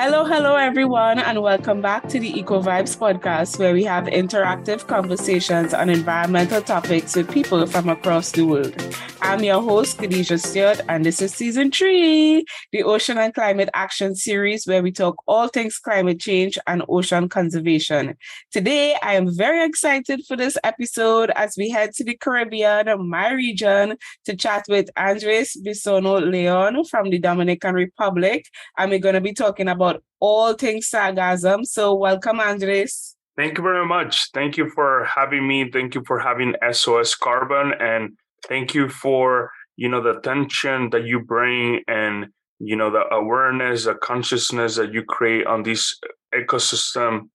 Hello, hello, everyone, and welcome back to the Eco Vibes podcast, where we have interactive conversations on environmental topics with people from across the world. I'm your host, Khadija Stewart, and this is season three, the Ocean and Climate Action Series, where we talk all things climate change and ocean conservation. Today, I am very excited for this episode as we head to the Caribbean, my region, to chat with Andres Bisono Leon from the Dominican Republic. And we're going to be talking about all things sargassum. So, welcome, Andres. Thank you very much. Thank you for having me. Thank you for having SOS Carbon, and thank you for you know the attention that you bring and you know the awareness, the consciousness that you create on this ecosystem,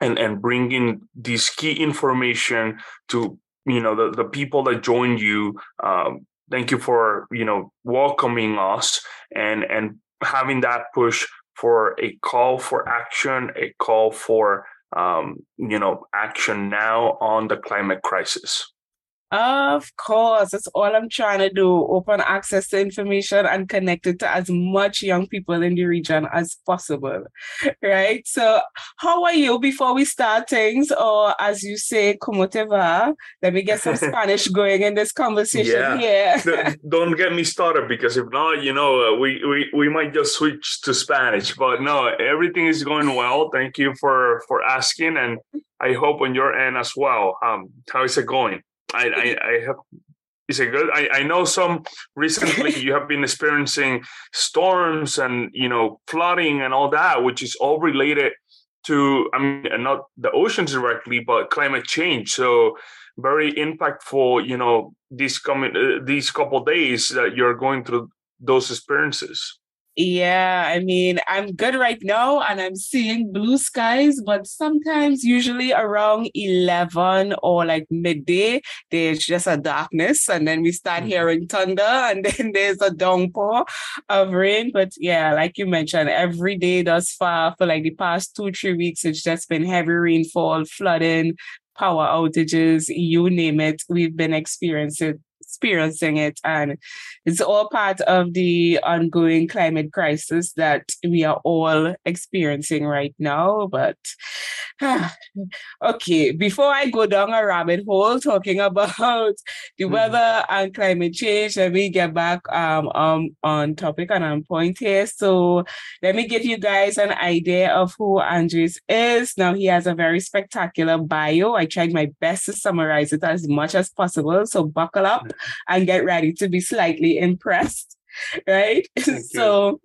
and and bringing this key information to you know the the people that join you. Um, thank you for you know welcoming us and and having that push for a call for action, a call for um, you know action now on the climate crisis. Of course, that's all I'm trying to do. Open access to information and connect it to as much young people in the region as possible. Right. So, how are you before we start things? Or, as you say, como te va? Let me get some Spanish going in this conversation yeah. here. Don't get me started because if not, you know, uh, we, we, we might just switch to Spanish. But no, everything is going well. Thank you for, for asking. And I hope on your end as well. Um, how is it going? I, I, I have is it good? I, I know some recently you have been experiencing storms and you know flooding and all that, which is all related to I mean not the oceans directly, but climate change. So very impactful. You know these coming uh, these couple days that you're going through those experiences. Yeah, I mean, I'm good right now and I'm seeing blue skies, but sometimes, usually around 11 or like midday, there's just a darkness, and then we start mm-hmm. hearing thunder, and then there's a downpour of rain. But yeah, like you mentioned, every day thus far for like the past two, three weeks, it's just been heavy rainfall, flooding, power outages, you name it, we've been experiencing experiencing it. And it's all part of the ongoing climate crisis that we are all experiencing right now. But okay, before I go down a rabbit hole talking about the mm-hmm. weather and climate change, let me get back um, um on topic and on point here. So let me give you guys an idea of who Andres is. Now he has a very spectacular bio. I tried my best to summarize it as much as possible. So buckle up and get ready to be slightly impressed. Right. so,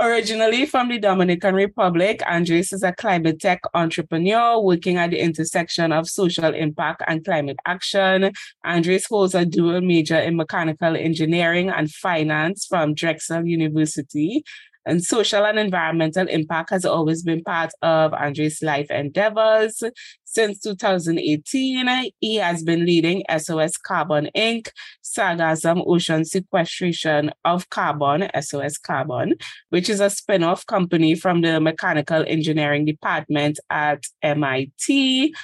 originally from the Dominican Republic, Andres is a climate tech entrepreneur working at the intersection of social impact and climate action. Andres holds a dual major in mechanical engineering and finance from Drexel University and social and environmental impact has always been part of Andres' life endeavors. Since 2018, he has been leading SOS Carbon Inc., Sargassum Ocean Sequestration of Carbon, SOS Carbon, which is a spin off company from the Mechanical Engineering Department at MIT.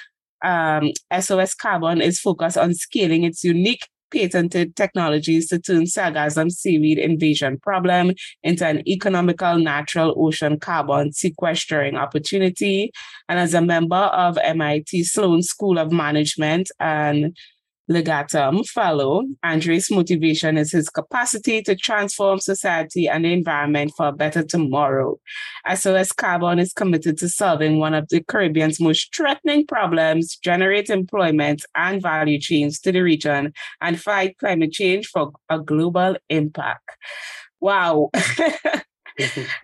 Um, SOS Carbon is focused on scaling its unique patented technologies to turn sargassum seaweed invasion problem into an economical natural ocean carbon sequestering opportunity. And as a member of MIT Sloan School of Management and Legatum Fellow, Andres' motivation is his capacity to transform society and the environment for a better tomorrow. SOS Carbon is committed to solving one of the Caribbean's most threatening problems, generate employment and value chains to the region, and fight climate change for a global impact. Wow.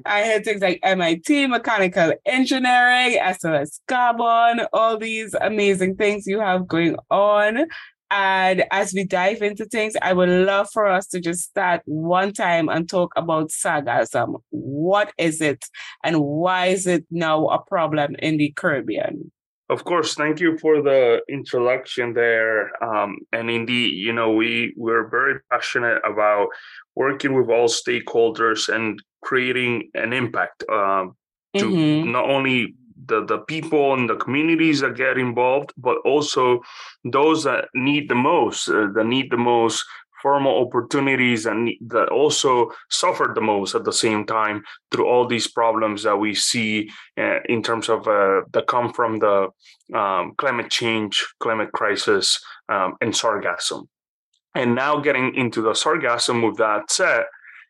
I had things like MIT, mechanical engineering, SOS carbon, all these amazing things you have going on. And as we dive into things, I would love for us to just start one time and talk about sargassum. What is it and why is it now a problem in the Caribbean? Of course, thank you for the introduction there. Um, and indeed, you know, we we're very passionate about working with all stakeholders and creating an impact um, to mm-hmm. not only the, the people and the communities that get involved, but also those that need the most, uh, that need the most formal opportunities and that also suffered the most at the same time through all these problems that we see uh, in terms of uh, that come from the um, climate change, climate crisis, um, and sargassum. And now getting into the sargassum with that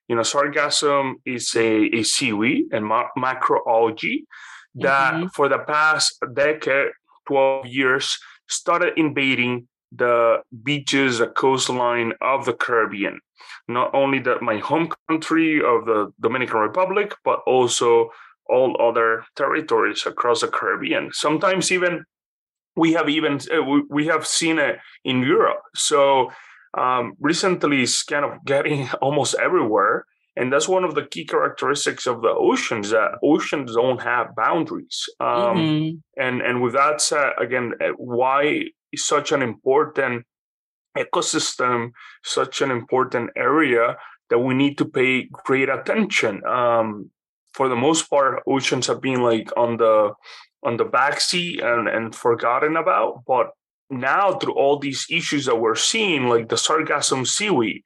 you know, sargassum is a, a seaweed and ma- macroalgae that mm-hmm. for the past decade, 12 years, started invading the beaches, the coastline of the Caribbean. Not only that my home country of the Dominican Republic, but also all other territories across the Caribbean. Sometimes even we have even uh, we have seen it in Europe. So um, recently, it's kind of getting almost everywhere. And that's one of the key characteristics of the oceans that oceans don't have boundaries. Um, mm-hmm. And and with that said, again, uh, why is such an important ecosystem, such an important area that we need to pay great attention. Um, for the most part, oceans have been like on the on the backseat and, and forgotten about. But now through all these issues that we're seeing, like the sargassum seaweed,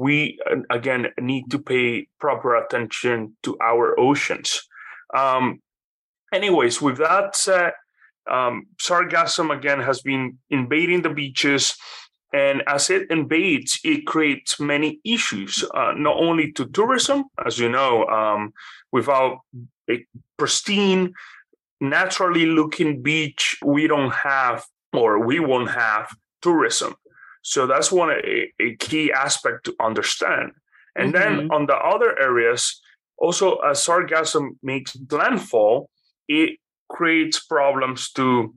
we again need to pay proper attention to our oceans. Um, anyways, with that said, um, sargassum again has been invading the beaches. And as it invades, it creates many issues, uh, not only to tourism, as you know, um, without a pristine, naturally looking beach, we don't have or we won't have tourism. So that's one a, a key aspect to understand. And mm-hmm. then on the other areas, also as sargassum makes landfall, it creates problems to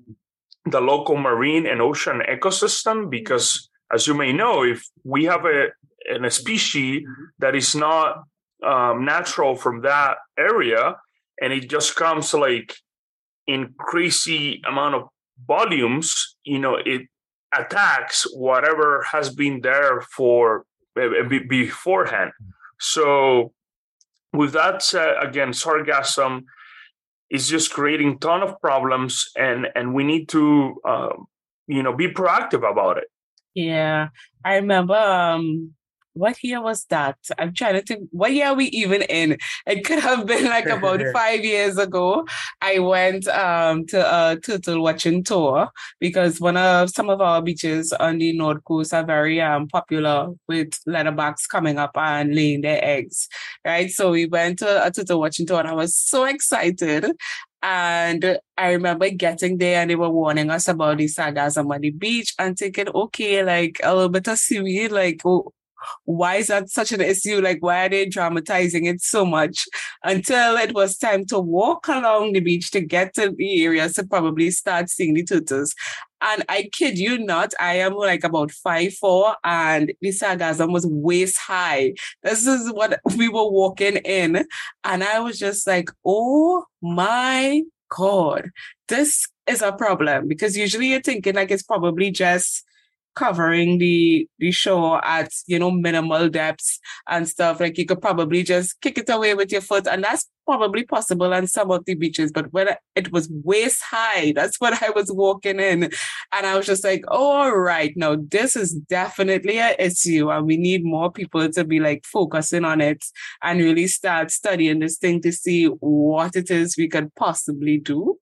the local marine and ocean ecosystem because as you may know if we have a, a species that is not um, natural from that area and it just comes like in crazy amount of volumes you know it attacks whatever has been there for uh, beforehand. So, with that said, again, sargassum is just creating ton of problems, and and we need to uh, you know be proactive about it. Yeah, I remember um, what year was that? I'm trying to think. What year are we even in? It could have been like about five years ago. I went um, to a turtle watching tour because one of some of our beaches on the north coast are very um, popular with leatherbacks coming up and laying their eggs. Right. So we went to a turtle watching tour and I was so excited. And I remember getting there and they were warning us about the sargassum on the beach and thinking, okay, like a little bit of seaweed, like, oh, why is that such an issue? Like, why are they dramatizing it so much? Until it was time to walk along the beach to get to the area to probably start seeing the turtles. And I kid you not, I am like about five four, and the sargassum was waist high. This is what we were walking in, and I was just like, "Oh my god, this is a problem." Because usually you're thinking like it's probably just covering the the shore at you know minimal depths and stuff like you could probably just kick it away with your foot and that's probably possible on some of the beaches but when it was waist high that's what i was walking in and i was just like oh, all right now this is definitely an issue and we need more people to be like focusing on it and really start studying this thing to see what it is we could possibly do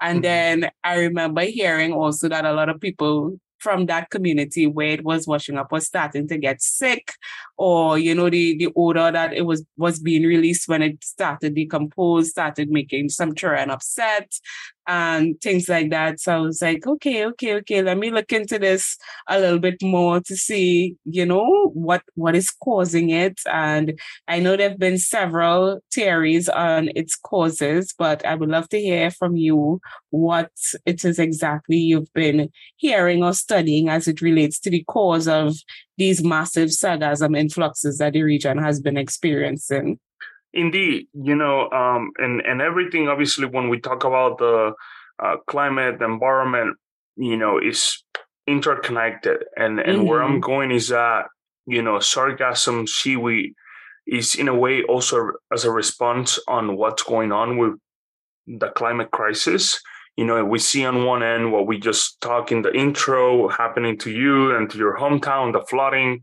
and mm-hmm. then I remember hearing also that a lot of people from that community where it was washing up was starting to get sick or you know the the odor that it was was being released when it started decompose started making some children upset and things like that. So I was like, okay, okay, okay, let me look into this a little bit more to see, you know, what what is causing it. And I know there've been several theories on its causes, but I would love to hear from you what it is exactly you've been hearing or studying as it relates to the cause of these massive sargassum influxes that the region has been experiencing. Indeed, you know, um, and and everything. Obviously, when we talk about the uh, climate, environment, you know, is interconnected. And and mm-hmm. where I'm mm-hmm. going is that you know, sargassum seaweed is in a way also as a response on what's going on with the climate crisis. You know, we see on one end what we just talked in the intro happening to you and to your hometown, the flooding,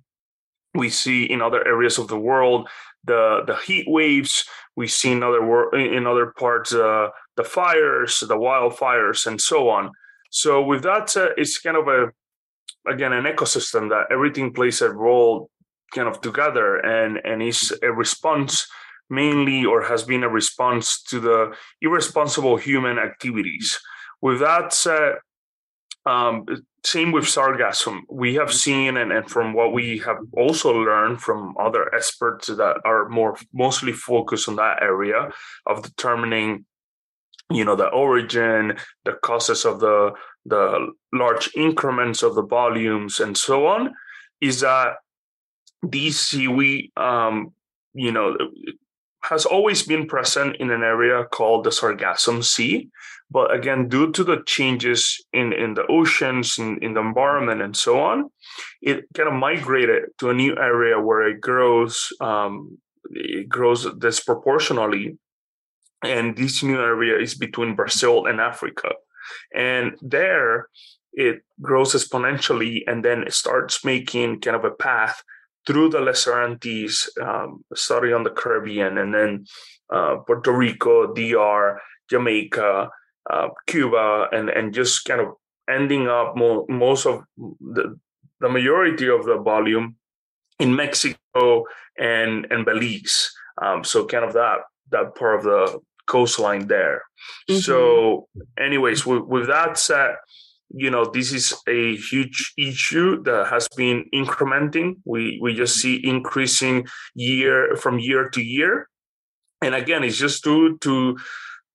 we see in other areas of the world the the heat waves. We see in other wor- in other parts uh, the fires the wildfires and so on. So with that uh, it's kind of a again an ecosystem that everything plays a role kind of together and and is a response mainly or has been a response to the irresponsible human activities. With that said um, same with sargassum. We have seen, and, and from what we have also learned from other experts that are more mostly focused on that area of determining, you know, the origin, the causes of the the large increments of the volumes, and so on, is that these seaweed, um, you know, has always been present in an area called the Sargassum Sea. But again, due to the changes in, in the oceans, in, in the environment, and so on, it kind of migrated to a new area where it grows um, it grows disproportionately. And this new area is between Brazil and Africa. And there it grows exponentially and then it starts making kind of a path through the Lesser Antilles, um, starting on the Caribbean, and then uh, Puerto Rico, DR, Jamaica, uh, Cuba, and and just kind of ending up mo- most of the the majority of the volume in Mexico and and Belize. Um, so kind of that that part of the coastline there. Mm-hmm. So, anyways, with, with that said, you know this is a huge issue that has been incrementing we we just see increasing year from year to year and again it's just due to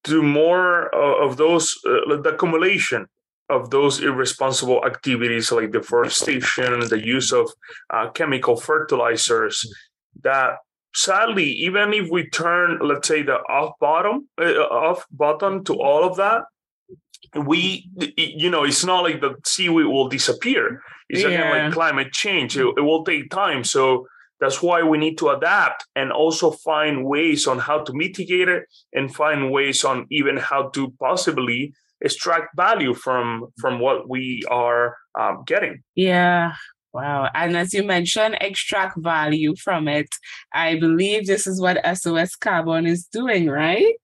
to more of those uh, the accumulation of those irresponsible activities like deforestation the use of uh, chemical fertilizers that sadly even if we turn let's say the off bottom uh, off button to all of that we you know it's not like the seaweed will disappear it's yeah. again like climate change it, it, will take time so that's why we need to adapt and also find ways on how to mitigate it and find ways on even how to possibly extract value from from what we are um, getting yeah Wow. And as you mentioned, extract value from it. I believe this is what SOS Carbon is doing, right?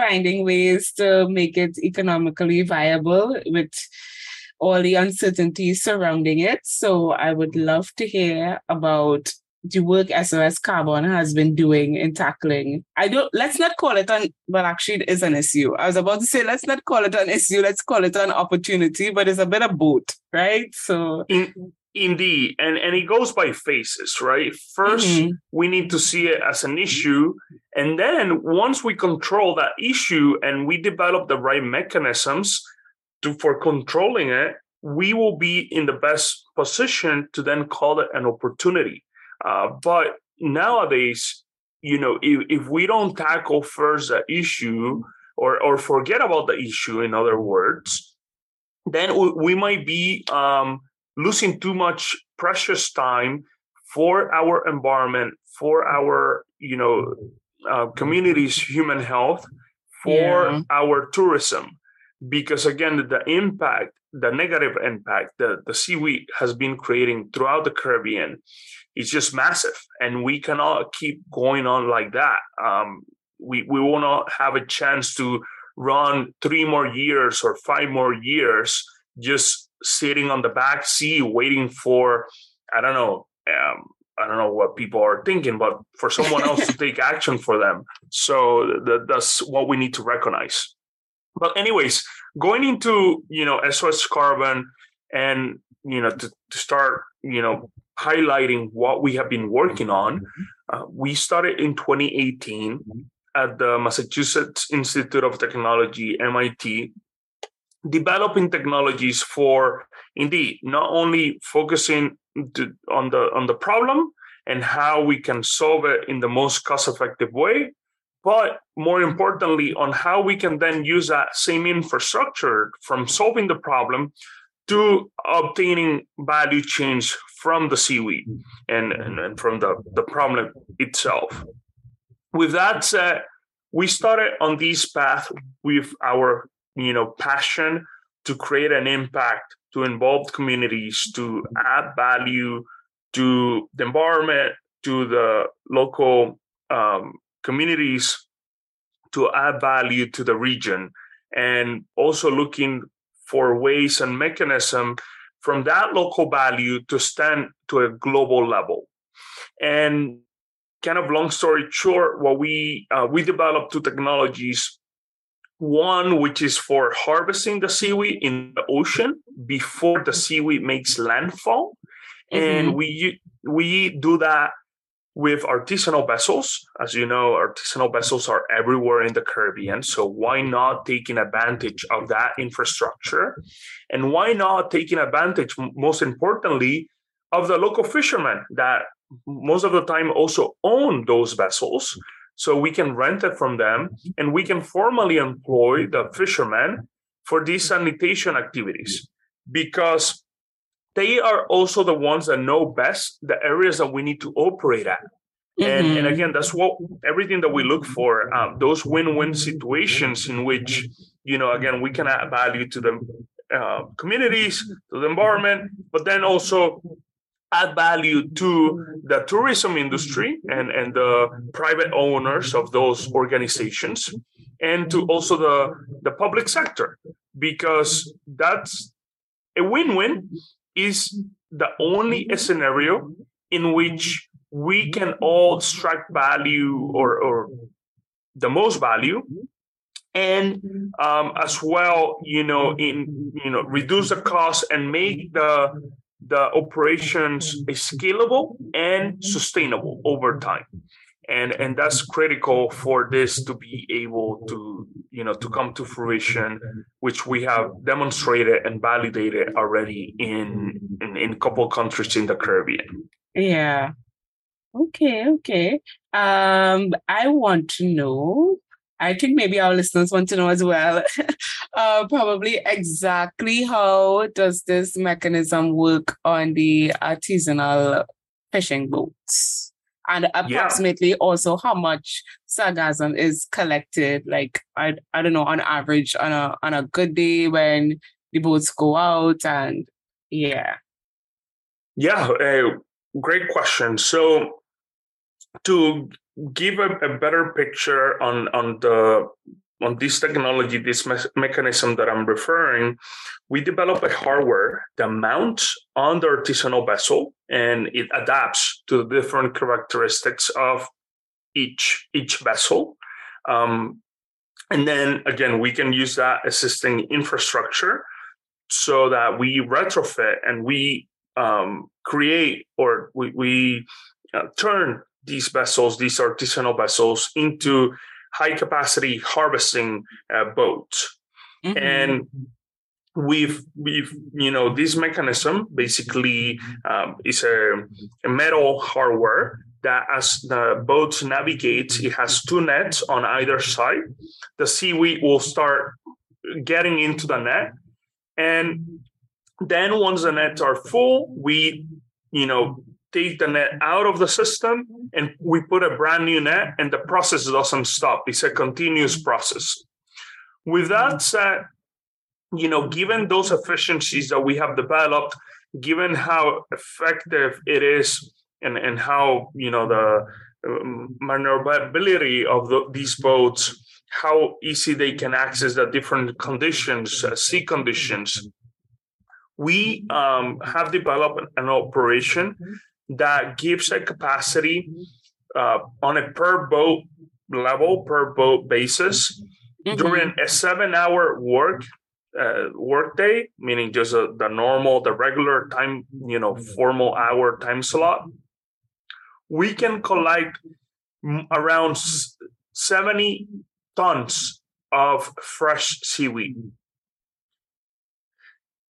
finding ways to make it economically viable with all the uncertainties surrounding it. So I would love to hear about the work SOS Carbon has been doing in tackling. I don't let's not call it an well actually it is an issue. I was about to say let's not call it an issue, let's call it an opportunity, but it's a bit of both, right? So in, Indeed, and and it goes by phases, right? 1st mm-hmm. we need to see it as an issue, and then once we control that issue and we develop the right mechanisms to for controlling it, we will be in the best position to then call it an opportunity. Uh, but nowadays, you know, if, if we don't tackle first the issue or or forget about the issue, in other words, then we, we might be um, losing too much precious time for our environment, for our you know uh, communities' human health, for yeah. our tourism, because again the impact, the negative impact that the seaweed has been creating throughout the Caribbean is just massive, and we cannot keep going on like that. Um, we we will not have a chance to run three more years or five more years just sitting on the back seat waiting for I don't know um, I don't know what people are thinking, but for someone else to take action for them. So that's what we need to recognize. But anyways, going into you know SOS Carbon and you know to, to start you know highlighting what we have been working mm-hmm. on, mm-hmm. uh, we started in 2018 mm-hmm. at the Massachusetts Institute of Technology (MIT) developing technologies for indeed not only focusing to, on the on the problem and how we can solve it in the most cost effective way but more importantly on how we can then use that same infrastructure from solving the problem to obtaining value change from the seaweed and, and, and from the, the problem itself. With that said we started on this path with our you know passion to create an impact to involve communities to add value to the environment, to the local um, communities to add value to the region, and also looking for ways and mechanism from that local value to stand to a global level. And kind of long story short, what we uh, we developed two technologies. One, which is for harvesting the seaweed in the ocean before the seaweed makes landfall, mm-hmm. and we we do that with artisanal vessels. As you know, artisanal vessels are everywhere in the Caribbean. So why not taking advantage of that infrastructure? And why not taking advantage, most importantly, of the local fishermen that most of the time also own those vessels. So we can rent it from them and we can formally employ the fishermen for these sanitation activities because they are also the ones that know best the areas that we need to operate at. Mm-hmm. And, and again, that's what everything that we look for, um, those win-win situations in which, you know, again, we can add value to the uh, communities, to the environment, but then also add value to the tourism industry and, and the private owners of those organizations and to also the, the public sector because that's a win-win is the only scenario in which we can all extract value or, or the most value and um, as well you know in you know reduce the cost and make the the operations scalable and sustainable over time and and that's critical for this to be able to you know to come to fruition which we have demonstrated and validated already in in, in a couple countries in the caribbean. Yeah. Okay okay. Um i want to know I think maybe our listeners want to know as well, uh, probably exactly how does this mechanism work on the artisanal fishing boats? And approximately yeah. also how much sargassum is collected, like I, I don't know, on average on a on a good day when the boats go out and yeah. Yeah, uh, great question. So to give a, a better picture on on the on this technology, this me- mechanism that I'm referring, we develop a hardware that mounts on the artisanal vessel and it adapts to the different characteristics of each each vessel. Um, and then again, we can use that existing infrastructure so that we retrofit and we um, create or we, we uh, turn these vessels, these artisanal vessels, into high capacity harvesting uh, boats. Mm-hmm. And we've we've you know this mechanism basically um, is a, a, metal hardware that as the boat navigates it has two nets on either side the seaweed will start getting into the net and then once the nets are full we you know take the net out of the system and we put a brand new net and the process doesn't stop. It's a continuous process. With that said you know given those efficiencies that we have developed given how effective it is and and how you know the um, maneuverability of the, these boats how easy they can access the different conditions uh, sea conditions we um, have developed an operation that gives a capacity uh, on a per boat level, per boat basis mm-hmm. during a seven hour work uh, work day, meaning just a, the normal, the regular time, you know, formal hour time slot. We can collect around 70 tons of fresh seaweed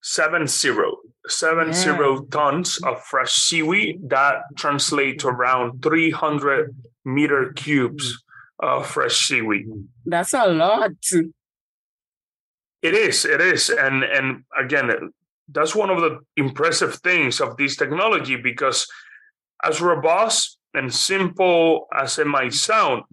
seven zero seven zero tons of fresh seaweed that translate to around 300 meter cubes of fresh seaweed. That's a lot. It is it is. And and again that's one of the impressive things of this technology because as robust and simple as it might sound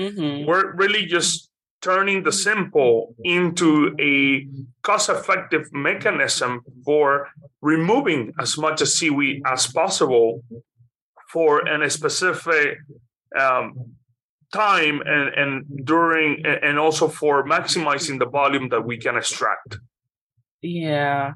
mm-hmm. we're really just turning the simple into a cost effective mechanism for removing as much as seaweed as possible for a specific um, time and, and during and also for maximizing the volume that we can extract. Yeah.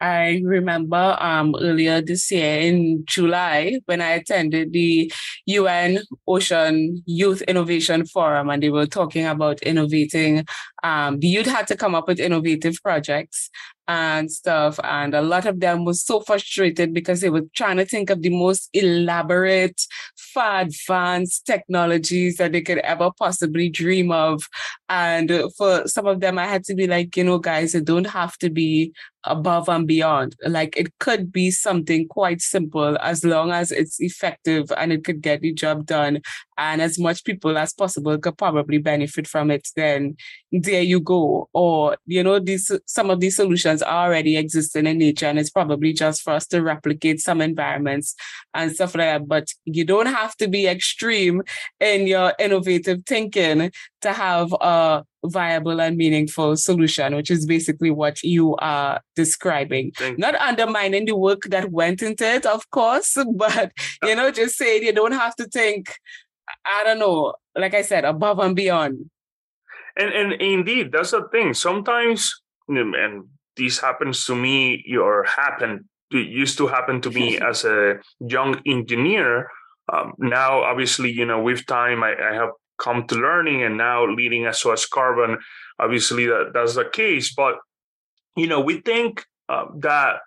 I remember um, earlier this year in July when I attended the UN Ocean Youth Innovation Forum and they were talking about innovating. Um, the youth had to come up with innovative projects and stuff. And a lot of them was so frustrated because they were trying to think of the most elaborate, far advanced technologies that they could ever possibly dream of. And for some of them, I had to be like, you know, guys, it don't have to be above and beyond. Like it could be something quite simple as long as it's effective and it could get the job done and as much people as possible could probably benefit from it, then there you go. Or, you know, these some of these solutions already existing in nature and it's probably just for us to replicate some environments and stuff like that. But you don't have to be extreme in your innovative thinking to have a viable and meaningful solution, which is basically what you are describing. Not undermining the work that went into it, of course, but you know, just saying you don't have to think I don't know, like I said, above and beyond. And and indeed, that's the thing. Sometimes, and this happens to me, or happened, it used to happen to me as a young engineer. Um, now, obviously, you know, with time, I, I, have come to learning, and now leading SOS Carbon, obviously, that that's the case. But you know, we think uh, that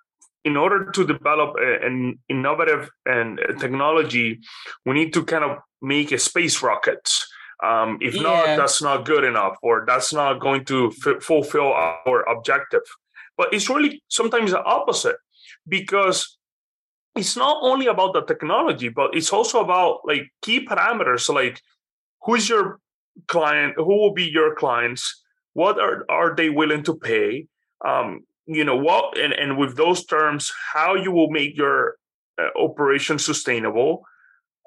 in order to develop an innovative and technology, we need to kind of make a space rocket. Um, if yeah. not, that's not good enough, or that's not going to f- fulfill our objective. But it's really sometimes the opposite because it's not only about the technology, but it's also about like key parameters like who's your client, who will be your clients, what are, are they willing to pay, um, you know what, and, and with those terms, how you will make your uh, operation sustainable,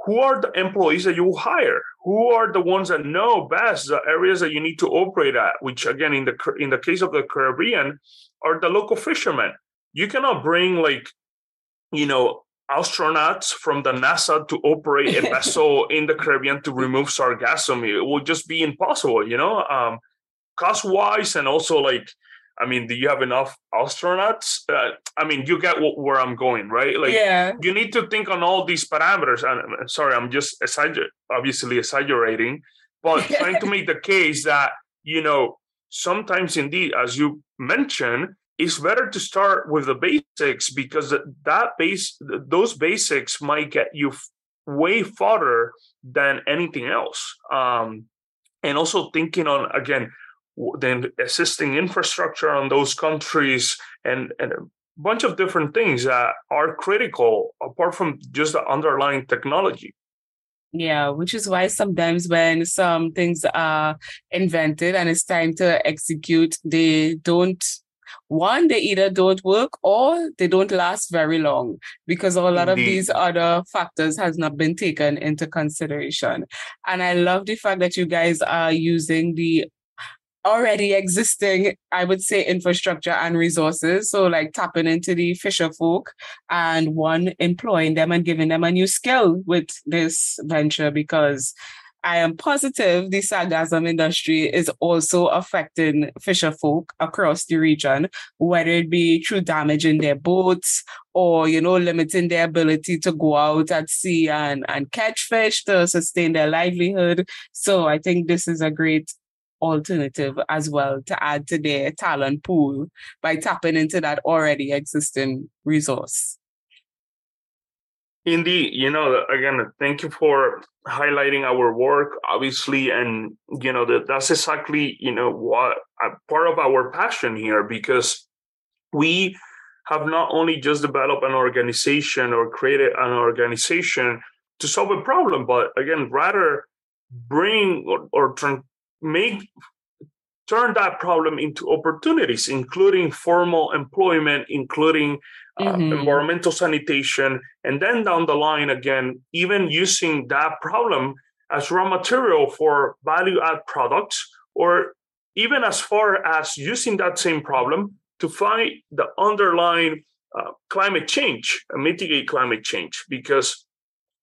who are the employees that you hire? Who are the ones that know best the areas that you need to operate at which again in the in the case of the caribbean are the local fishermen. You cannot bring like you know astronauts from the nasa to operate a vessel in the caribbean to remove sargassum it will just be impossible you know um cost wise and also like I mean, do you have enough astronauts? Uh, I mean, you get what, where I'm going, right? Like, yeah. you need to think on all these parameters. And sorry, I'm just exagger- obviously exaggerating, but trying to make the case that you know sometimes, indeed, as you mentioned, it's better to start with the basics because that base, those basics, might get you way farther than anything else. Um, and also thinking on again the assisting infrastructure on those countries and, and a bunch of different things that are critical apart from just the underlying technology. Yeah, which is why sometimes when some things are invented and it's time to execute, they don't one, they either don't work or they don't last very long because a lot Indeed. of these other factors has not been taken into consideration. And I love the fact that you guys are using the already existing, I would say, infrastructure and resources. So, like tapping into the fisher folk and one employing them and giving them a new skill with this venture because I am positive the sargassum industry is also affecting fisher folk across the region, whether it be through damaging their boats or, you know, limiting their ability to go out at sea and, and catch fish to sustain their livelihood. So I think this is a great alternative as well to add to their talent pool by tapping into that already existing resource. Indeed, you know, again, thank you for highlighting our work, obviously, and you know that that's exactly you know what part of our passion here because we have not only just developed an organization or created an organization to solve a problem, but again, rather bring or, or make turn that problem into opportunities, including formal employment, including uh, mm-hmm. environmental sanitation, and then down the line again, even using that problem as raw material for value add products or even as far as using that same problem to find the underlying uh, climate change and mitigate climate change. Because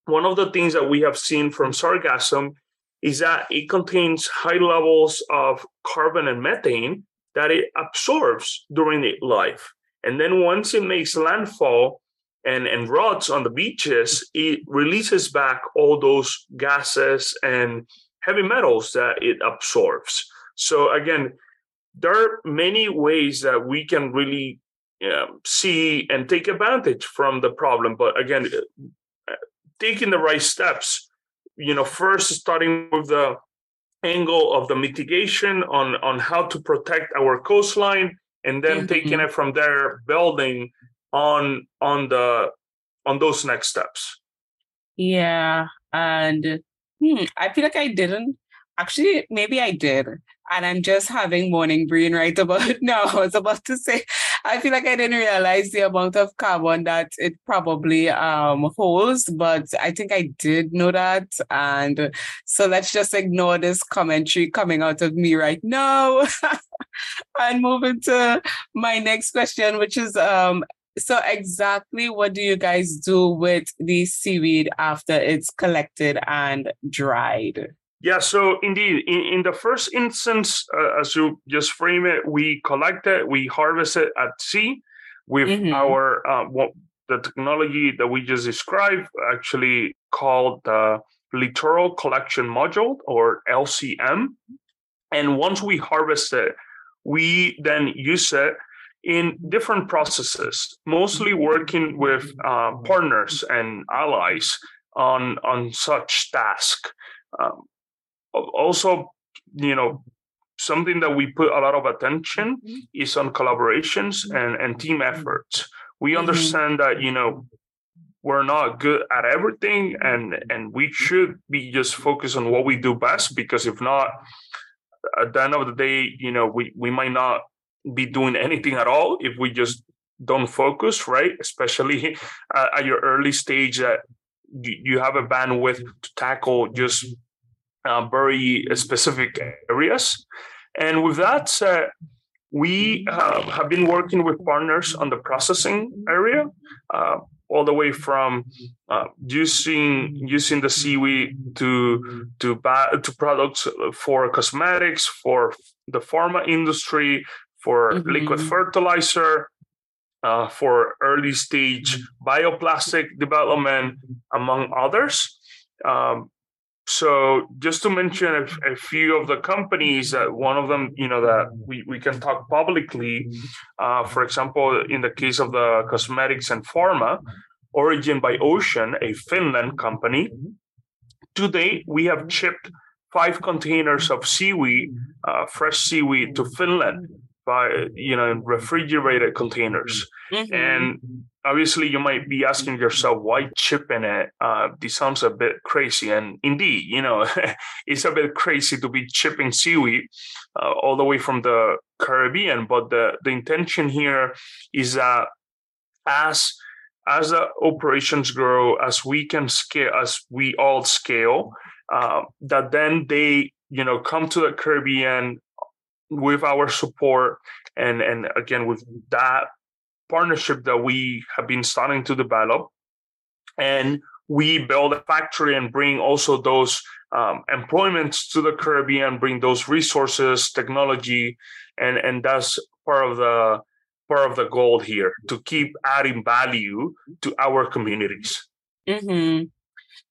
one of the things that we have seen from sargassum is that it contains high levels of carbon and methane that it absorbs during its life. And then once it makes landfall and, and rots on the beaches, it releases back all those gases and heavy metals that it absorbs. So again, there are many ways that we can really um, see and take advantage from the problem. But again, uh, taking the right steps, you know, first starting with the angle of the mitigation on on how to protect our coastline, and then mm-hmm. taking it from there, building on on the on those next steps. Yeah, and hmm, I feel like I didn't actually. Maybe I did and I'm just having morning brain right about now. I was about to say, I feel like I didn't realize the amount of carbon that it probably um, holds, but I think I did know that. And so let's just ignore this commentary coming out of me right now and move into my next question, which is um, so exactly what do you guys do with the seaweed after it's collected and dried? Yeah, so indeed, in, in the first instance, uh, as you just frame it, we collect it, we harvest it at sea with mm-hmm. our uh, what, the technology that we just described, actually called the Littoral Collection Module or LCM. And once we harvest it, we then use it in different processes, mostly working with uh, partners and allies on on such task. Um, also, you know, something that we put a lot of attention mm-hmm. is on collaborations mm-hmm. and, and team mm-hmm. efforts. We mm-hmm. understand that, you know, we're not good at everything mm-hmm. and and we should be just focused on what we do best because if not at the end of the day you know we we might not be doing anything at all if we just don't focus right especially at your early stage that you have a bandwidth to tackle just uh, very specific areas. And with that said, we uh, have been working with partners on the processing area, uh, all the way from uh, using using the seaweed to to to products for cosmetics, for the pharma industry, for mm-hmm. liquid fertilizer, uh, for early stage bioplastic development, among others. Um, so just to mention a, a, few of the companies, uh, one of them, you know, that we, we can talk publicly, uh, for example, in the case of the cosmetics and pharma, Origin by Ocean, a Finland company. Today, we have shipped five containers of seaweed, uh, fresh seaweed to Finland by, you know, in refrigerated containers. Mm-hmm. And obviously you might be asking yourself why chip in it uh, this sounds a bit crazy and indeed you know it's a bit crazy to be chipping seaweed uh, all the way from the caribbean but the, the intention here is that as as the operations grow as we can scale as we all scale uh, that then they you know come to the caribbean with our support and and again with that partnership that we have been starting to develop. And we build a factory and bring also those um, employments to the Caribbean, bring those resources, technology, and and that's part of the part of the goal here to keep adding value to our communities. Mm-hmm.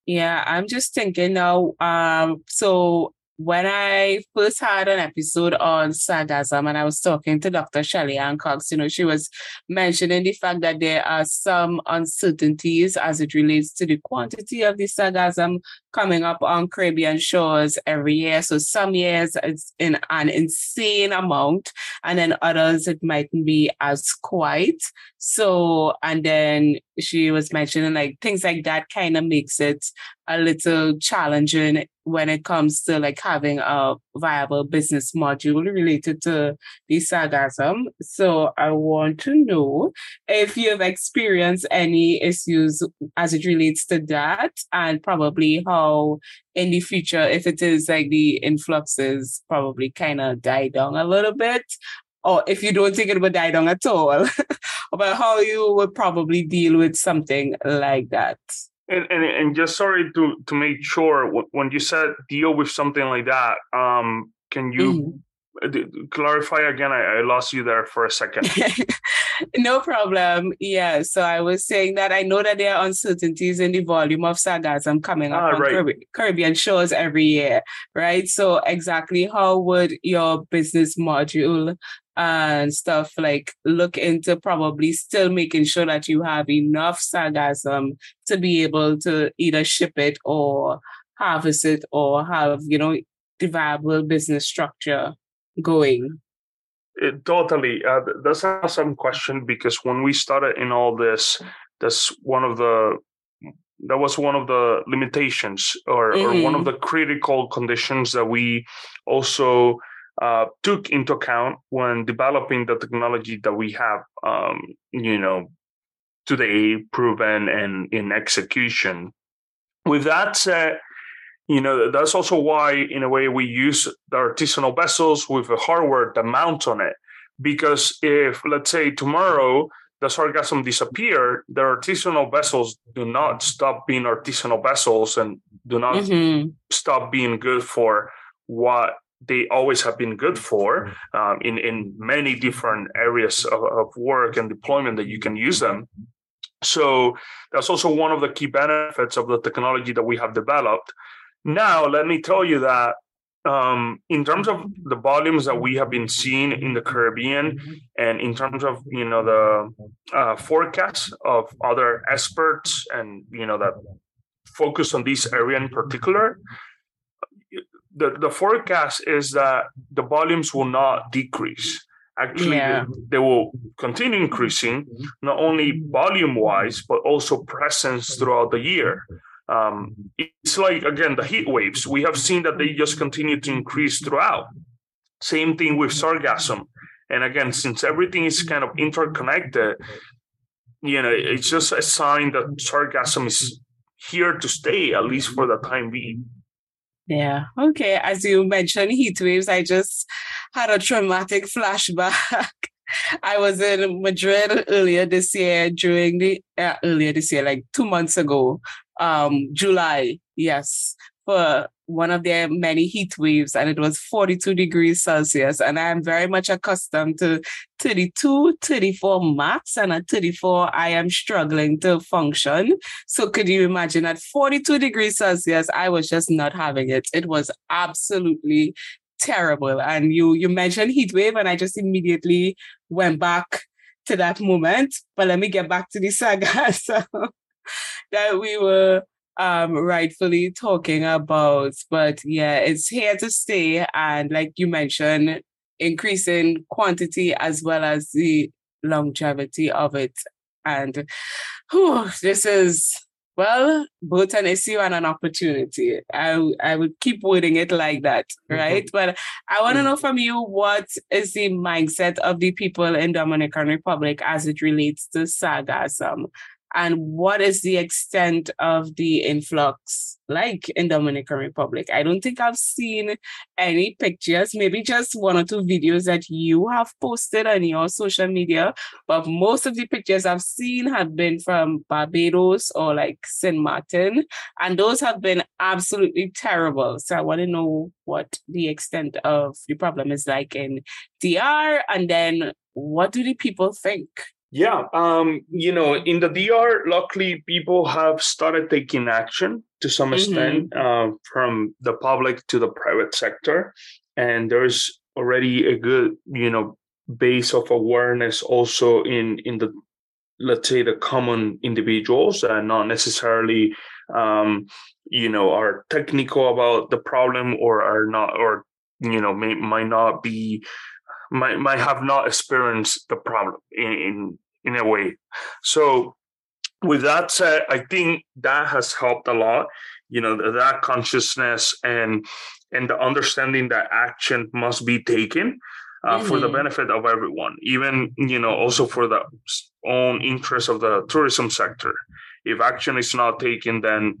Yeah, I'm just thinking now. Um, so when I first had an episode on sargassum and I was talking to Dr. Shelly Ann Cox, you know, she was mentioning the fact that there are some uncertainties as it relates to the quantity of the sargassum coming up on Caribbean shores every year. So some years it's in an insane amount, and then others it mightn't be as quite. So, and then she was mentioning like things like that kind of makes it a little challenging when it comes to like having a viable business module related to the sargassum. So I want to know if you've experienced any issues as it relates to that and probably how in the future, if it is like the influxes probably kind of die down a little bit, or if you don't think it would die down at all, about how you would probably deal with something like that. And, and and just sorry to to make sure when you said deal with something like that, um, can you mm-hmm. Clarify again? I, I lost you there for a second. no problem. Yeah. So I was saying that I know that there are uncertainties in the volume of sargassum coming up ah, on right. Caribbean shores every year, right? So exactly how would your business module and stuff like look into probably still making sure that you have enough sargassum to be able to either ship it or harvest it or have you know the viable business structure going it, totally uh, that's an awesome question because when we started in all this that's one of the that was one of the limitations or, mm-hmm. or one of mm-hmm. the critical conditions that we also uh, took into account when developing the technology that we have, um, you know, today proven and in execution. With that said, you know, that's also why, in a way, we use the artisanal vessels with the hardware that mount on it. Because if, let's say, tomorrow the sargassum disappear, the artisanal vessels do not stop being artisanal vessels and do not mm-hmm. stop being good for what they always have been good for um, in in many different areas of, of, work and deployment that you can use them. So that's also one of the key benefits of the technology that we have developed. Now, let me tell you that um, in terms of the volumes that we have been seeing in the Caribbean, and in terms of you know the uh, forecasts of other experts, and you know that focus on this area in particular, the, the forecast is that the volumes will not decrease. Actually, yeah. they, will continue increasing, not only volume wise, but also presence throughout the year. Um, it's like, again, the heat waves. We have seen that they just continue to increase throughout. Same thing with sargassum. And again, since everything is kind of interconnected, you know, it's just a sign that sargassum is here to stay, at least for the time being. Yeah. Okay. As you mentioned heat waves, I just had a traumatic flashback. I was in Madrid earlier this year during the uh, earlier this year, like two months ago, um, July. Yes, for one of their many heat waves, and it was 42 degrees Celsius. And I am very much accustomed to 32, 34 max, and at 34, I am struggling to function. So could you imagine at 42 degrees Celsius, I was just not having it. It was absolutely terrible. And you you mentioned heat wave, and I just immediately went back to that moment. But let me get back to the saga. So that we were um rightfully talking about. But yeah, it's here to stay. And like you mentioned, increasing quantity as well as the longevity of it. And whew, this is well, both an issue and an opportunity. I I would keep wording it like that, mm-hmm. right? Mm-hmm. But I want to know from you what is the mindset of the people in Dominican Republic as it relates to sargassum and what is the extent of the influx like in Dominican Republic? I don't think I've seen any pictures, maybe just one or two videos that you have posted on your social media, but most of the pictures I've seen have been from Barbados or like St. Martin, and those have been absolutely terrible. So I want to know what the extent of the problem is like in DR, and then what do the people think? Yeah, um, you know, in the DR, luckily people have started taking action to some mm-hmm. extent uh, from the public to the private sector, and there's already a good, you know, base of awareness also in in the let's say the common individuals and not necessarily um, you know are technical about the problem or are not or you know may, might not be might might have not experienced the problem in, in in a way. So with that said, I think that has helped a lot. you know that consciousness and and the understanding that action must be taken uh, mm-hmm. for the mm-hmm. benefit of everyone even you know also for the own interest of the tourism sector if action is not taken then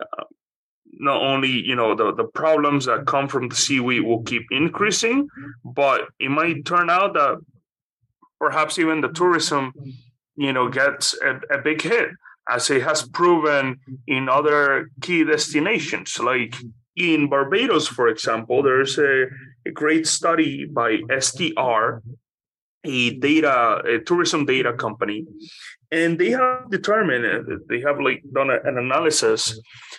uh, not only you know the, the problems that come from the seaweed will keep increasing but it might turn out that perhaps even the tourism you know gets a, a big hit as it has proven in other key destinations like in barbados for example there's a, a great study by str a data a tourism data company and they have determined they have like done an analysis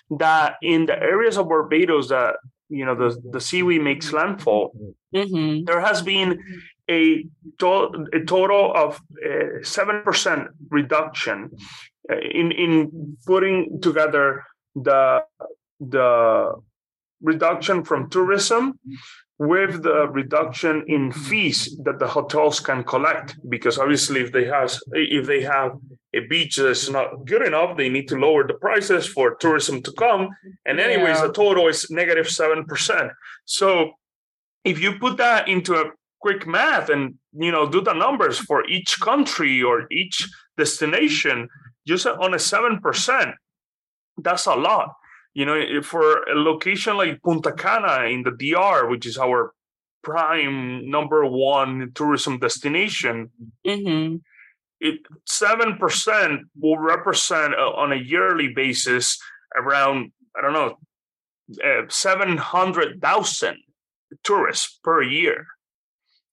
that in the areas of barbados that you know the, the seaweed makes landfall mm-hmm. there has been a, to- a total of uh, seven percent reduction uh, in in putting together the the reduction from tourism with the reduction in fees that the hotels can collect. Because obviously if they have if they have a beach that's not good enough they need to lower the prices for tourism to come. And anyways yeah. the total is negative 7% so if you put that into a quick math and you know do the numbers for each country or each destination just on a 7% that's a lot you know, for a location like Punta Cana in the DR, which is our prime number one tourism destination, mm-hmm. it seven percent will represent uh, on a yearly basis around I don't know uh, seven hundred thousand tourists per year.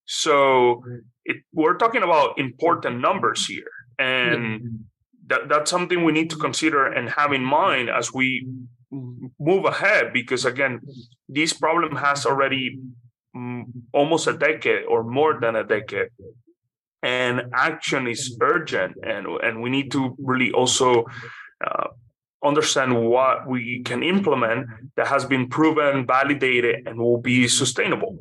So it, we're talking about important numbers here, and that, that's something we need to consider and have in mind as we move ahead because again this problem has already almost a decade or more than a decade and action is urgent and and we need to really also uh, understand what we can implement that has been proven validated and will be sustainable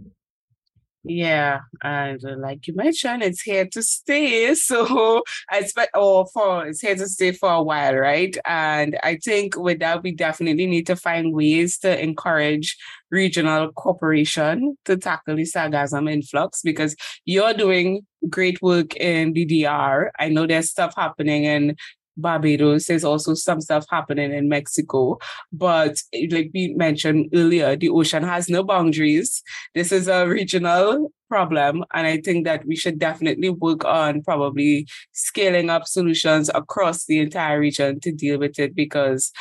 yeah, and uh, like you mentioned, it's here to stay. So I expect, oh, for it's here to stay for a while, right? And I think with that, we definitely need to find ways to encourage regional cooperation to tackle the sargassum influx because you're doing great work in DDR. I know there's stuff happening in Barbados. There's also some stuff happening in Mexico. But eh, like we mentioned earlier, the ocean has no boundaries. This is a regional problem. And I think that we should definitely work on probably scaling up solutions across the entire region to deal with it because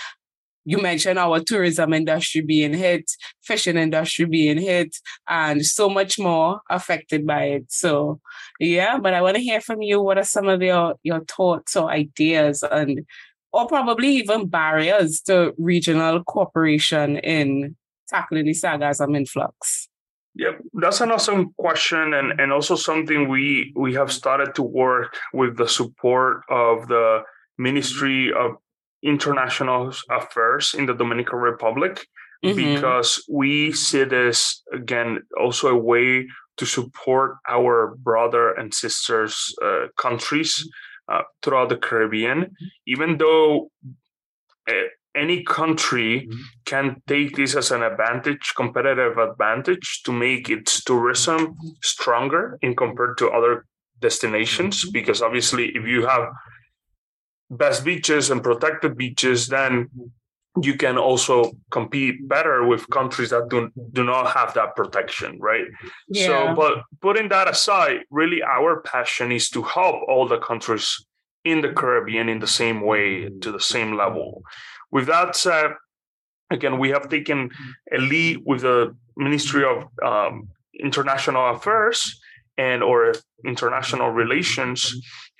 you mentioned our tourism industry being hit, fishing industry being hit, and so much more affected by it. So, yeah, but I want to hear from you. What are some of your, your thoughts or ideas and or probably even barriers to regional cooperation in tackling the sargassum influx? Yeah, that's an awesome question, and and also something we we have started to work with the support of the Ministry of international affairs in the Dominican Republic mm-hmm. because we see this again also a way to support our brother and sisters uh, countries uh, throughout the Caribbean, even though uh, any country mm-hmm. can take this as an advantage, competitive advantage, to make its tourism stronger in compared to other destinations. Mm-hmm. Because obviously, if you have best beaches and protected beaches, then you can also compete better with countries that do, do not have that protection, right? Yeah. So, but putting that aside, really our passion is to help all the countries in the Caribbean in the same way, to the same level. With that said, again, we have taken a lead with the Ministry of um, International Affairs and or international relations.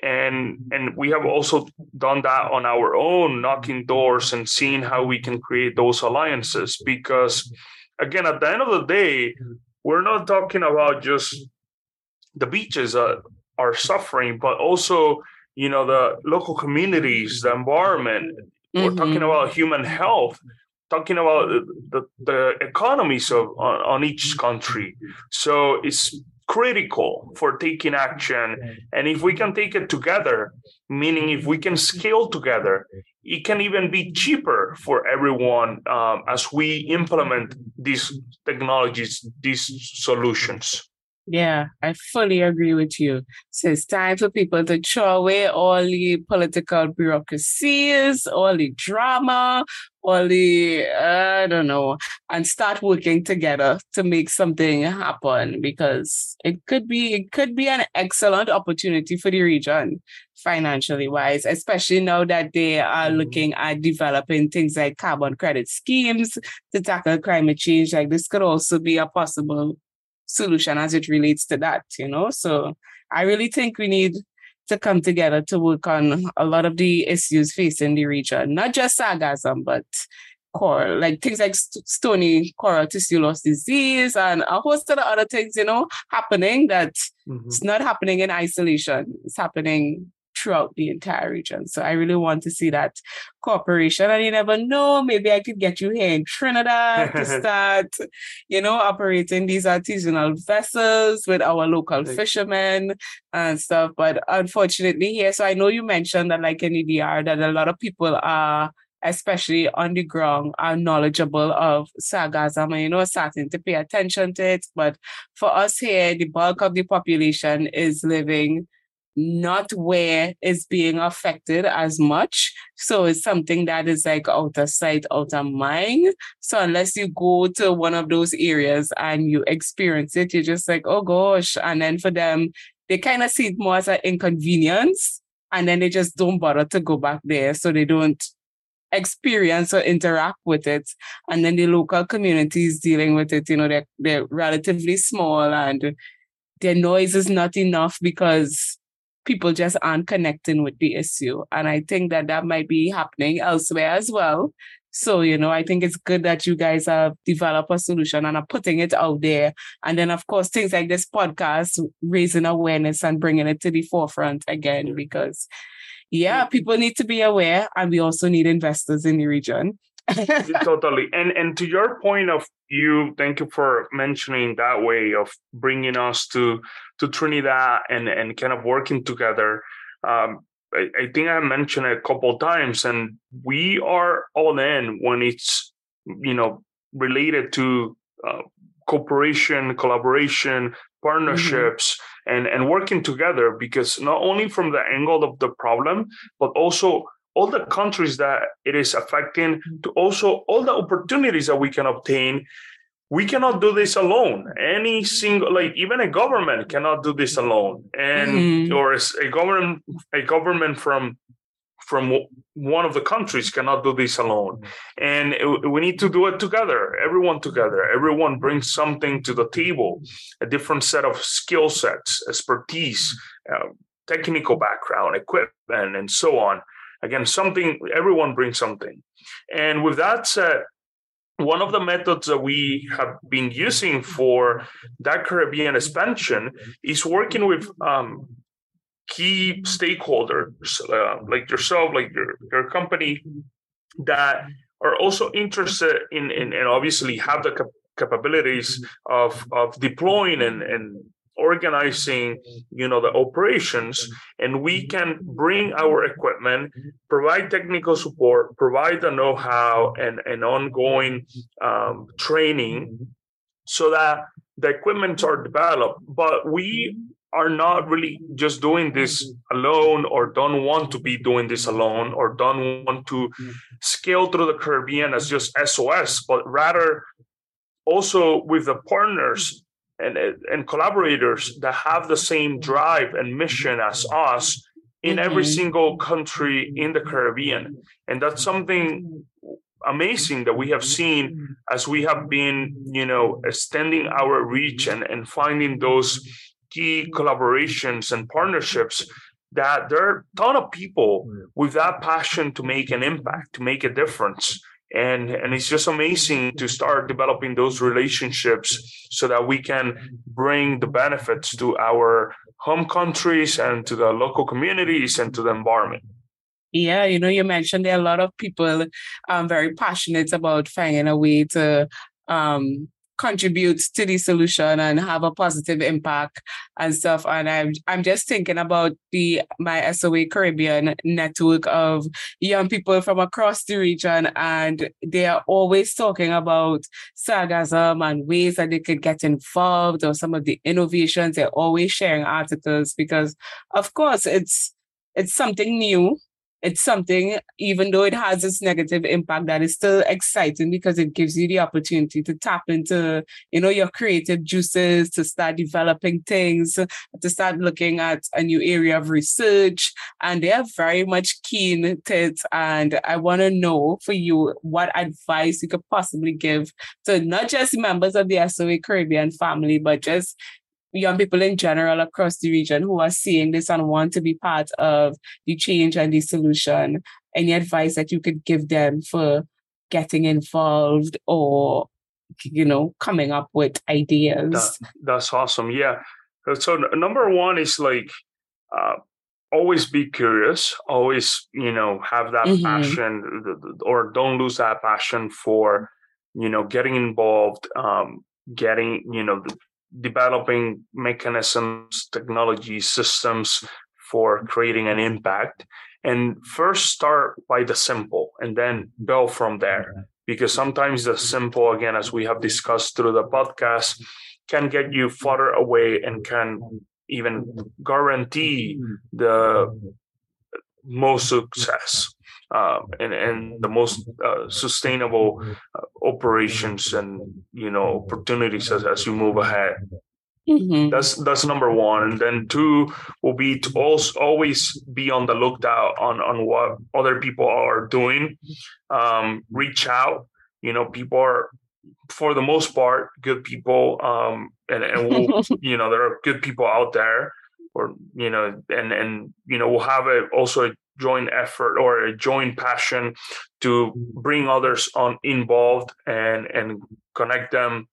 And and we have also done that on our own knocking doors and seeing how we can create those alliances. Because again at the end of the day we're not talking about just the beaches that are suffering but also you know the local communities the environment. Mm-hmm. we're talking about human health talking about the, the, economies of on, on each country. So it's critical for taking action. And if we can take it together, meaning if we can scale together, it can even be cheaper for everyone um, as we implement these technologies, these solutions. Yeah, I fully agree with you. So it's time for people to throw away all the political bureaucracies, all the drama, all the, I don't know, and start working together to make something happen because it could be, it could be an excellent opportunity for the region financially wise, especially now that they are mm-hmm. looking at developing things like carbon credit schemes to tackle climate change. Like this could also be a possible solution as it relates to that, you know? So I really think we need to come together to work on a lot of the issues facing the region, not just sargassum, but coral, like things like st- stony coral tissue loss disease and a host of other things, you know, happening that mm-hmm. it's not happening in isolation. It's happening throughout the entire region. So I really want to see that cooperation. And you never know, maybe I could get you here in Trinidad to start, you know, operating these artisanal vessels with our local fishermen and stuff. But unfortunately here, so I know you mentioned that like in EDR that a lot of people are especially on the ground, are knowledgeable of sargassum and, you know, starting to pay attention to it. But for us here, the bulk of the population is living not where it's being affected as much. So it's something that is like out of sight, out of mind. So unless you go to one of those areas and you experience it, you're just like, oh gosh. And then for them, they kind of see it more as an inconvenience. And then they just don't bother to go back there. So they don't experience or interact with it. And then the local communities dealing with it, you know, they're, they're relatively small and their noise is not enough because people just aren't connecting with the issue. And I think that that might be happening elsewhere as well. So, you know, I think it's good that you guys have developed a solution and are putting it out there. And then, of course, things like this podcast, raising awareness and bringing it to the forefront again, because yeah, people need to be aware and we also need investors in the region totally and and to your point of you thank you for mentioning that way of bringing us to to trinidad and and kind of working together um, I, I, think i mentioned it a couple times and we are all in when it's you know related to uh, cooperation collaboration partnerships mm-hmm. and and working together because not only from the angle of the problem but also all the countries that it is affecting mm-hmm. to also all the opportunities that we can obtain we cannot do this alone. Any single like even a government cannot do this alone. And mm-hmm. or a government a government from from one of the countries cannot do this alone. And we need to do it together everyone together. Everyone brings something to the table a different set of skill sets expertise uh, technical background equipment and so on Again, something, everyone brings something. And with that said, one of the methods that we have been using for that Caribbean expansion is working with um, key stakeholders uh, like yourself, like your, your company, that are also interested in, in and obviously have the cap- capabilities of, of deploying and, and organizing you know the operations and we can bring our equipment provide technical support provide the know-how and, and ongoing um, training so that the equipment are developed. But we are not really just doing this alone or don't want to be doing this alone or don't want to scale through the caribbean as just sos but rather also with the partners and, and collaborators that have the same drive and mission as us in mm-hmm. every single country in the Caribbean. And that's something amazing that we have seen as we have been, you know, extending our reach and, and finding those key collaborations and partnerships that there are a ton of people with that passion to make an impact, to make a difference and and it's just amazing to start developing those relationships so that we can bring the benefits to our home countries and to the local communities and to the environment. Yeah you know you mentioned there are a lot of people um very passionate about finding a way to um contribute to the solution and have a positive impact and stuff. And I'm I'm just thinking about the my SOA Caribbean network of young people from across the region, and they are always talking about sargassum and ways that they could get involved or some of the innovations. They're always sharing articles because, of course, it's it's something new it's something, even though it has its negative impact, that is still exciting because it gives you the opportunity to tap into, you know, your creative juices, to start developing things, to start looking at a new area of research. And they are very much keen to it. And I want to know for you what advice you could possibly give to not just members of the SOA Caribbean family, but just young people in general across the region who are seeing this and want to be part of the change and the solution, any advice that you could give them for getting involved or you know coming up with ideas? That, that's awesome. Yeah. So number one is like uh, always be curious always you know have that mm-hmm. passion or don't lose that passion for you know getting involved um, getting you know developing mechanisms, technology, systems for creating an impact. And first start by the simple and then go from there. Because sometimes the simple, again, as we have discussed through the podcast, can get you further away and can even guarantee the most success uh, and and the most uh, sustainable uh, operations and you know opportunities as, as you move ahead. Mm-hmm. That's that's number one, and then two will be to also always be on the lookout on on what other people are doing. Um, reach out. You know, people are for the most part good people, um, and and we'll, you know there are good people out there or you know and and you know we'll have a also a joint effort or a joint passion to mm-hmm. bring others on involved and and connect them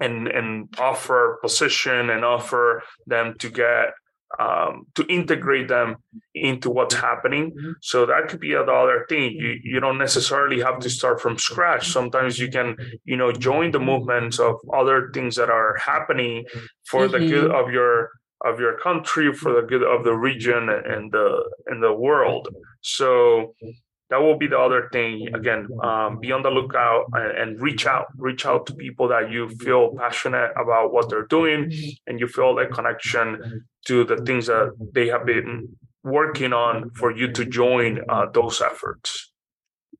and and offer position and offer them to get um, to integrate them into what's mm-hmm. happening. Mm-hmm. So that could be another thing. You you don't necessarily have to start from scratch. Sometimes you can you know join the movements of other things that are happening for mm-hmm. the good of your of your country for the good of the region and the and the world. So that will be the other thing again um, be on the lookout and, and, reach out reach out to people that you feel passionate about what they're doing and you feel a connection to the things that they have been working on for you to join uh, those efforts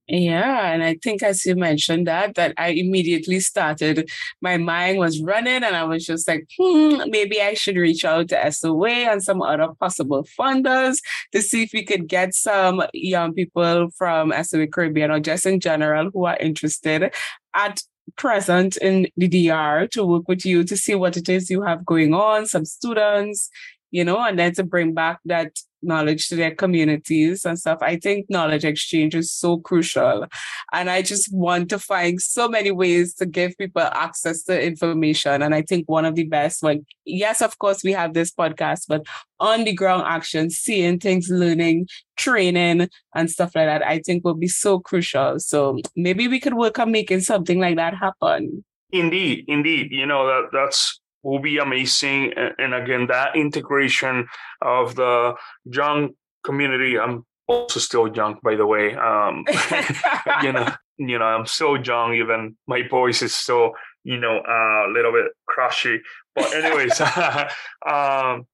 yeah, and I think as you mentioned that, that I immediately started, my mind was running and I was just like, hmm, maybe I should reach out to SOA and some other possible funders to see if we could get some young people from SOA Caribbean or just in general who are interested at present in the DR to work with you to see what it is you have going on, some students, you know, and then to bring back that knowledge to their communities and stuff. I think knowledge exchange is so crucial. And I just want to find so many ways to give people access to information. And I think one of the best, like, yes, of course, we have this podcast, but on the ground action, seeing things, learning, training, and stuff like that, I think will be so crucial. So maybe we could work on making something like that happen. Indeed, indeed. You know, that that's will be amazing. And, again, that integration of the young community. I'm also still young, by the way. Um, you know, you know, I'm still young. Even my voice is still, you know, uh, a little bit crushy. But anyways, um,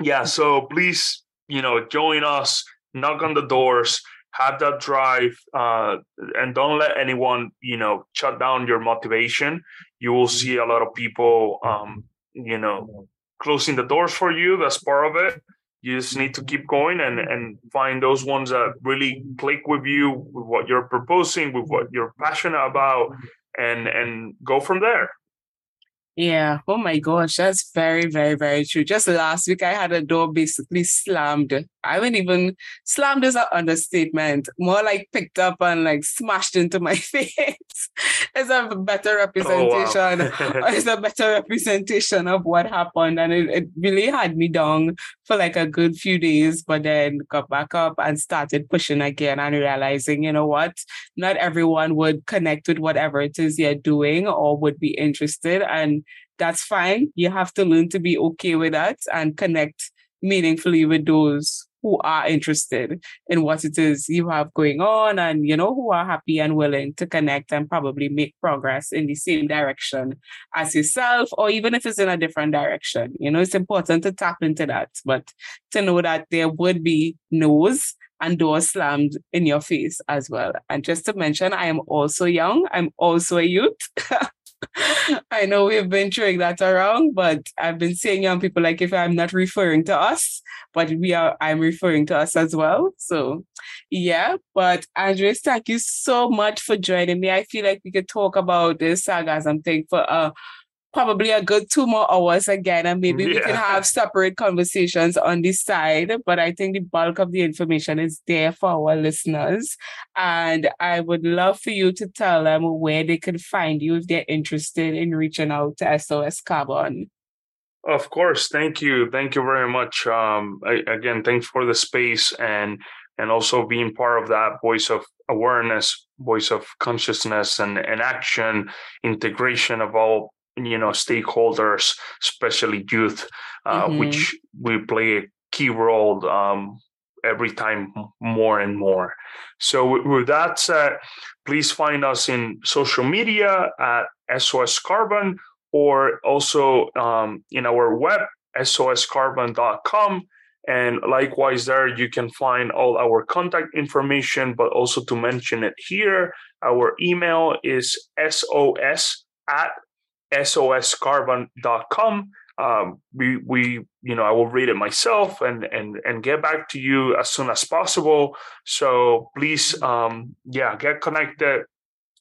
yeah. So please, you know, join us. Knock on the doors have that drive uh, and don't let anyone you know shut down your motivation. You will see a lot of people um, you know closing the doors for you. That's part of it. You just need to keep going and and find those ones that really click with you with what you're proposing with what you're passionate about and and go from there Yeah. Oh my gosh. That's very, very, very true. Just last week, I had a door basically slammed. I wouldn't even slammed is an understatement. More like picked up and like smashed into my face. it's a better representation. Oh, wow. it's a better representation of what happened. And it, it really had me down for like a good few days, but then got back up and started pushing again and realizing, you know what? Not everyone would connect with whatever it is you're doing or would be interested. And that's fine. You have to learn to be okay with that and connect meaningfully with those who are interested in what it is you have going on and you know who are happy and willing to connect and probably make progress in the same direction as yourself or even if it's in a different direction. You know it's important to tap into that but to know that there would be no's and doors slammed in your face as well. And just to mention i am also young. I'm also a youth I know we've been throwing that around, but I've been saying young people like if I'm not referring to us, but we are I'm referring to us as well. So yeah. But Andres, thank you so much for joining me. I feel like we could talk about this sargassum thing for a probably a good two more hours again, and maybe yeah. we can have separate conversations on this side. But I think the bulk of the information is there for our listeners. And I would love for you to tell them where they can find you if they're interested in reaching out to SOS Carbon. Of course, thank you, thank you very much. Um, I, again, thanks for the space and and also being part of that voice of awareness, voice of consciousness and, and action, integration of all you know stakeholders, especially youth, uh, mm-hmm. which we play a key role um, every time more and more. So with that said, please find us in social media at SOS Carbon or also um, in our web soscarbon.com. And likewise, there you can find all our contact information, but also to mention it here, our email is sos at soscarbon.com. Um, we we you know I will read it myself and and and get back to you as soon as possible. So please, um, yeah, get connected.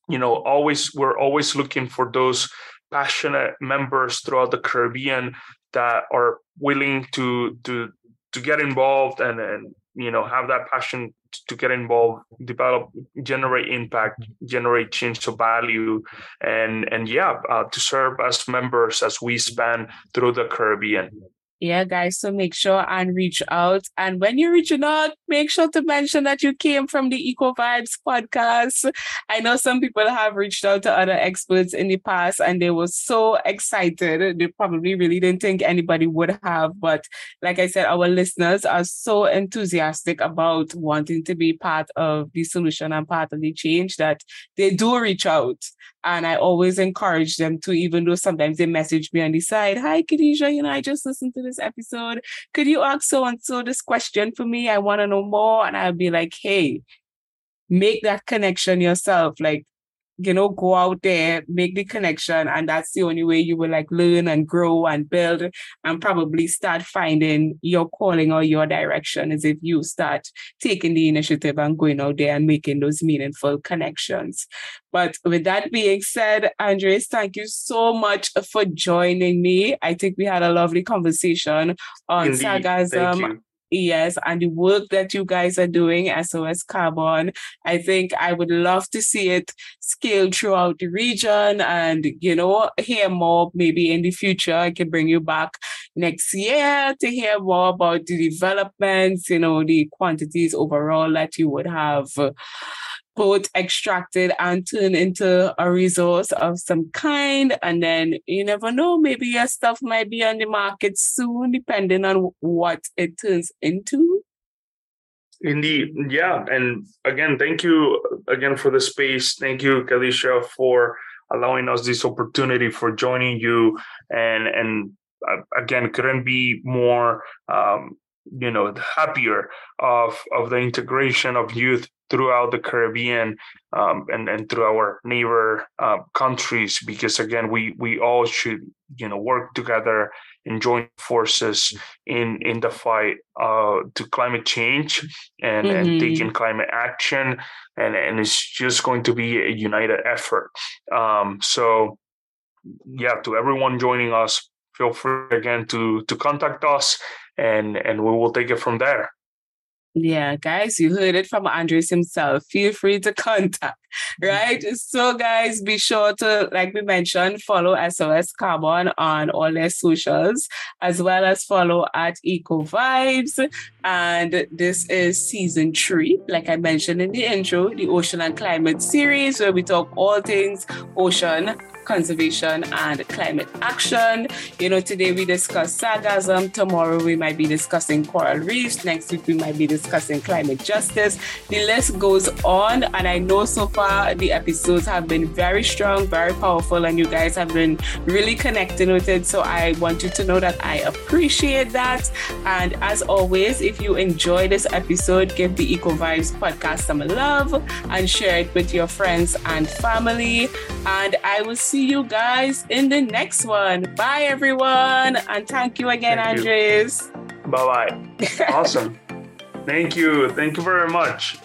You know, always we're always looking for those passionate members throughout the Caribbean that are willing to to to get involved and and you know have that passion to get involved develop generate impact generate change of value and and yeah uh, to serve as members as we span through the caribbean yeah, guys. So make sure and reach out. And when you're reaching out, make sure to mention that you came from the Eco Vibes podcast. I know some people have reached out to other experts in the past and they were so excited. They probably really didn't think anybody would have. But like I said, our listeners are so enthusiastic about wanting to be part of the solution and part of the change that they do reach out. And I always encourage them to, even though sometimes they message me on the side, Hi, Khadijah, you know, I just listened to this episode. Could you ask so and so this question for me? I want to know more. And I'll be like, Hey, make that connection yourself. Like, you know, go out there, make the connection, and that's the only way you will like learn and grow and build and probably start finding your calling or your direction is if you start taking the initiative and going out there and making those meaningful connections. But with that being said, Andres, thank you so much for joining me. I think we had a lovely conversation on Indeed. sargassum Yes, and the work that you guys are doing, SOS Carbon, I think I would love to see it scale throughout the region and, you know, hear more maybe in the future. I can bring you back next year to hear more about the developments, you know, the quantities overall that you would have both extracted and turned into a resource of some kind. And then you never know, maybe your stuff might be on the market soon, depending on what it turns into. Indeed. Yeah. And again, thank you again for the space. Thank you, Kalisha, for allowing us this opportunity for joining you and and uh, again couldn't be more um, you know happier of of the integration of youth throughout the Caribbean um, and and through our neighbor uh, countries because again we we all should you know work together and join forces in in the fight uh, to climate change and mm-hmm. and taking climate action and and it's just going to be a united effort um, so yeah, to everyone joining us, feel free again to to contact us and and we will take it from there. Yeah, guys, you heard it from Andres himself. Feel free to contact, right? So, guys, be sure to, like we mentioned, follow SOS Carbon on all their socials, as well as follow at Eco Vibes. And this is season three, like I mentioned in the intro, the Ocean and Climate series, where we talk all things ocean conservation and climate action. You know, today we discuss sargassum. Tomorrow we might be discussing coral reefs. Next week we might be discussing climate justice. The list goes on. And I know so far the episodes have been very strong, very powerful, and you guys have been really connecting with it. So I want you to know that I appreciate that. And as always, if you enjoy this episode, give the Eco Vibes podcast some love and share it with your friends and family. And I will see see you guys in the next one. Bye, everyone. And thank you again, thank Andres. Bye bye. awesome. Thank you. Thank you very much.